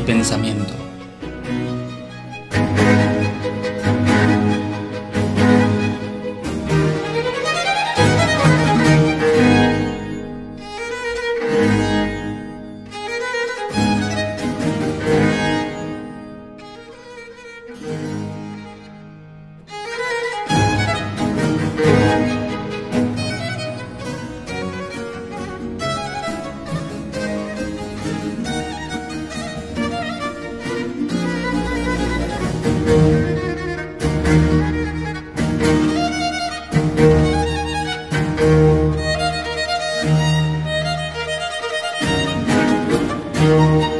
pensamiento. Mi pensamiento.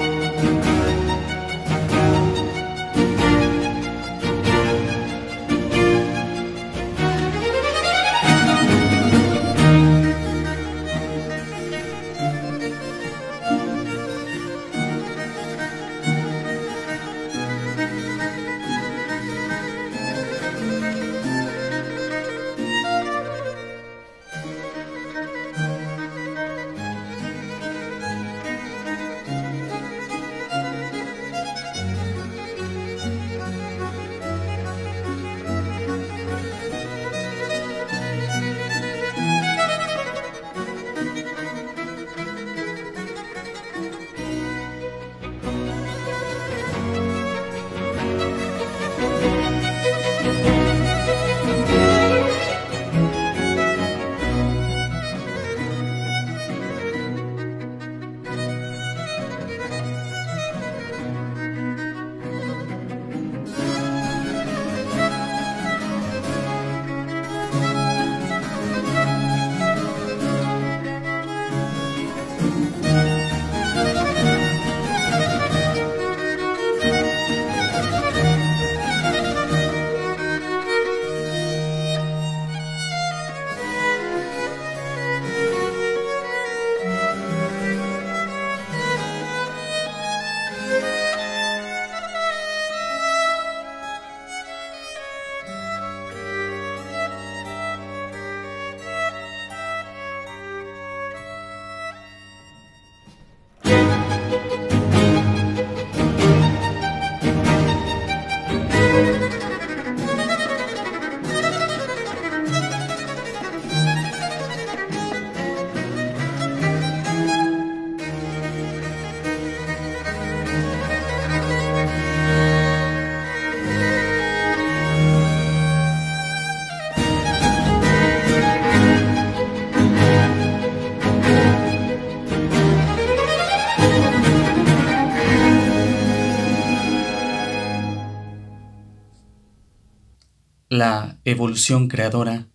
La evolución creadora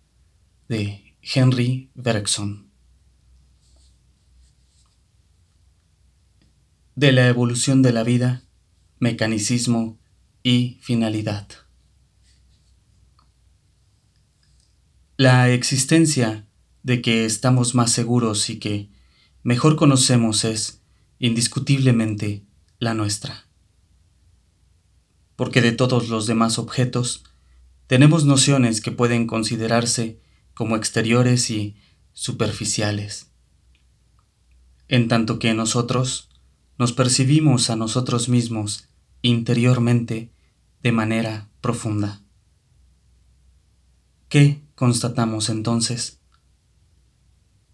de Henry Bergson. De la evolución de la vida, mecanicismo y finalidad. La existencia de que estamos más seguros y que mejor conocemos es, indiscutiblemente, la nuestra. Porque de todos los demás objetos, tenemos nociones que pueden considerarse como exteriores y superficiales, en tanto que nosotros nos percibimos a nosotros mismos interiormente de manera profunda. ¿Qué constatamos entonces?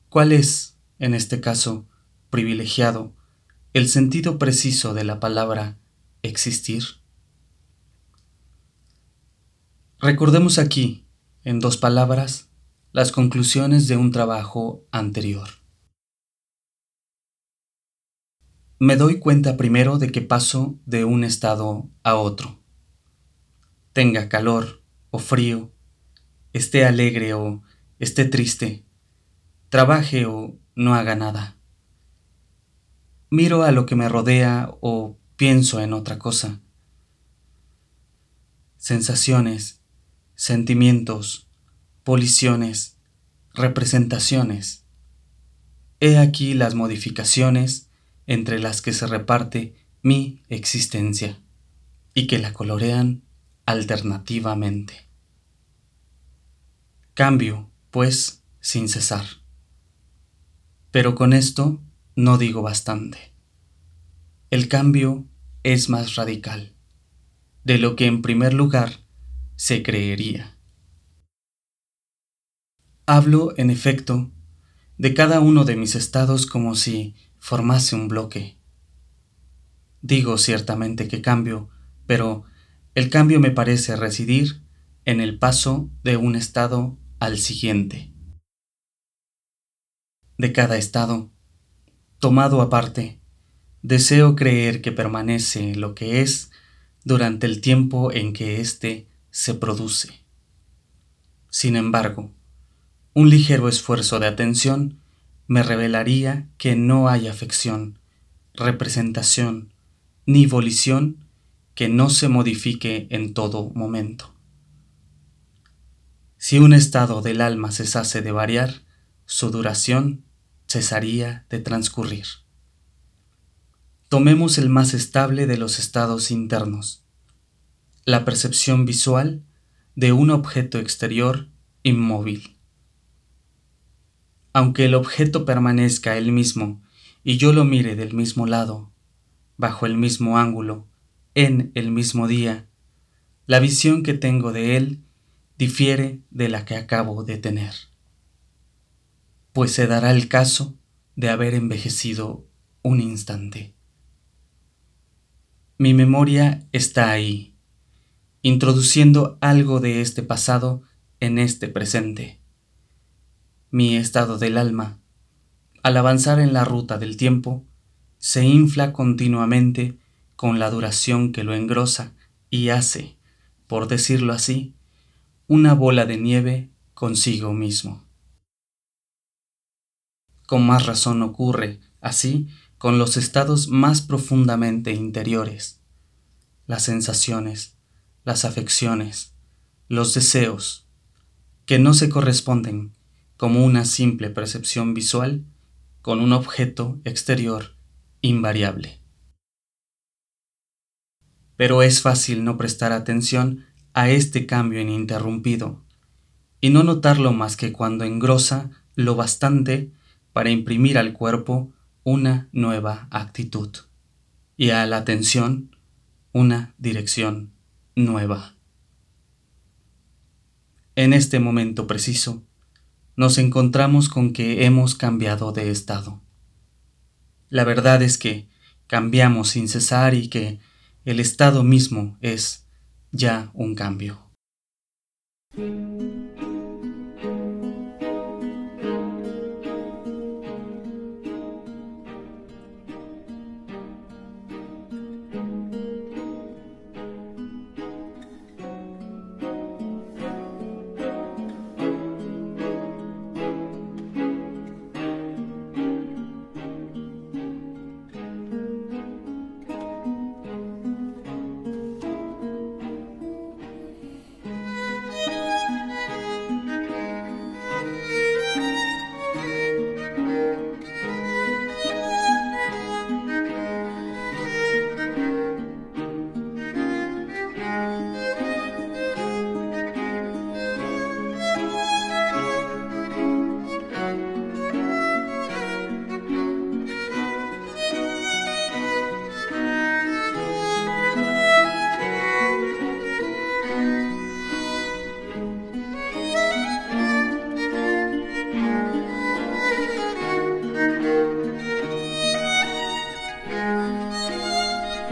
¿Cuál es, en este caso, privilegiado, el sentido preciso de la palabra existir? Recordemos aquí, en dos palabras, las conclusiones de un trabajo anterior. Me doy cuenta primero de que paso de un estado a otro. Tenga calor o frío, esté alegre o esté triste, trabaje o no haga nada. Miro a lo que me rodea o pienso en otra cosa. Sensaciones, sentimientos, policiones, representaciones. He aquí las modificaciones entre las que se reparte mi existencia y que la colorean alternativamente. Cambio, pues, sin cesar. Pero con esto no digo bastante. El cambio es más radical de lo que en primer lugar se creería. Hablo, en efecto, de cada uno de mis estados como si formase un bloque. Digo ciertamente que cambio, pero el cambio me parece residir en el paso de un estado al siguiente. De cada estado, tomado aparte, deseo creer que permanece lo que es durante el tiempo en que éste se produce. Sin embargo, un ligero esfuerzo de atención me revelaría que no hay afección, representación ni volición que no se modifique en todo momento. Si un estado del alma cesase de variar, su duración cesaría de transcurrir. Tomemos el más estable de los estados internos, la percepción visual de un objeto exterior inmóvil. Aunque el objeto permanezca el mismo y yo lo mire del mismo lado, bajo el mismo ángulo, en el mismo día, la visión que tengo de él difiere de la que acabo de tener, pues se dará el caso de haber envejecido un instante. Mi memoria está ahí, introduciendo algo de este pasado en este presente. Mi estado del alma, al avanzar en la ruta del tiempo, se infla continuamente con la duración que lo engrosa y hace, por decirlo así, una bola de nieve consigo mismo. Con más razón ocurre, así, con los estados más profundamente interiores, las sensaciones, las afecciones, los deseos, que no se corresponden como una simple percepción visual con un objeto exterior invariable. Pero es fácil no prestar atención a este cambio ininterrumpido y no notarlo más que cuando engrosa lo bastante para imprimir al cuerpo una nueva actitud y a la atención una dirección nueva. En este momento preciso, nos encontramos con que hemos cambiado de estado. La verdad es que cambiamos sin cesar y que el estado mismo es ya un cambio.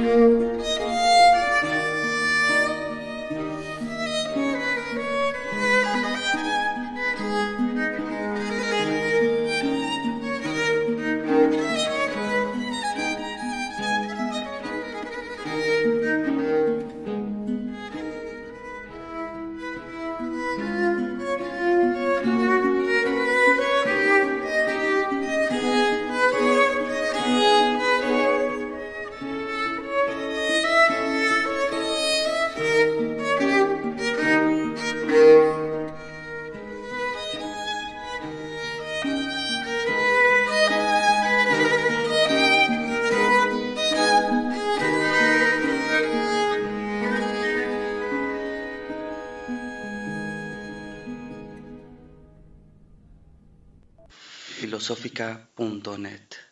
Música filosófica.net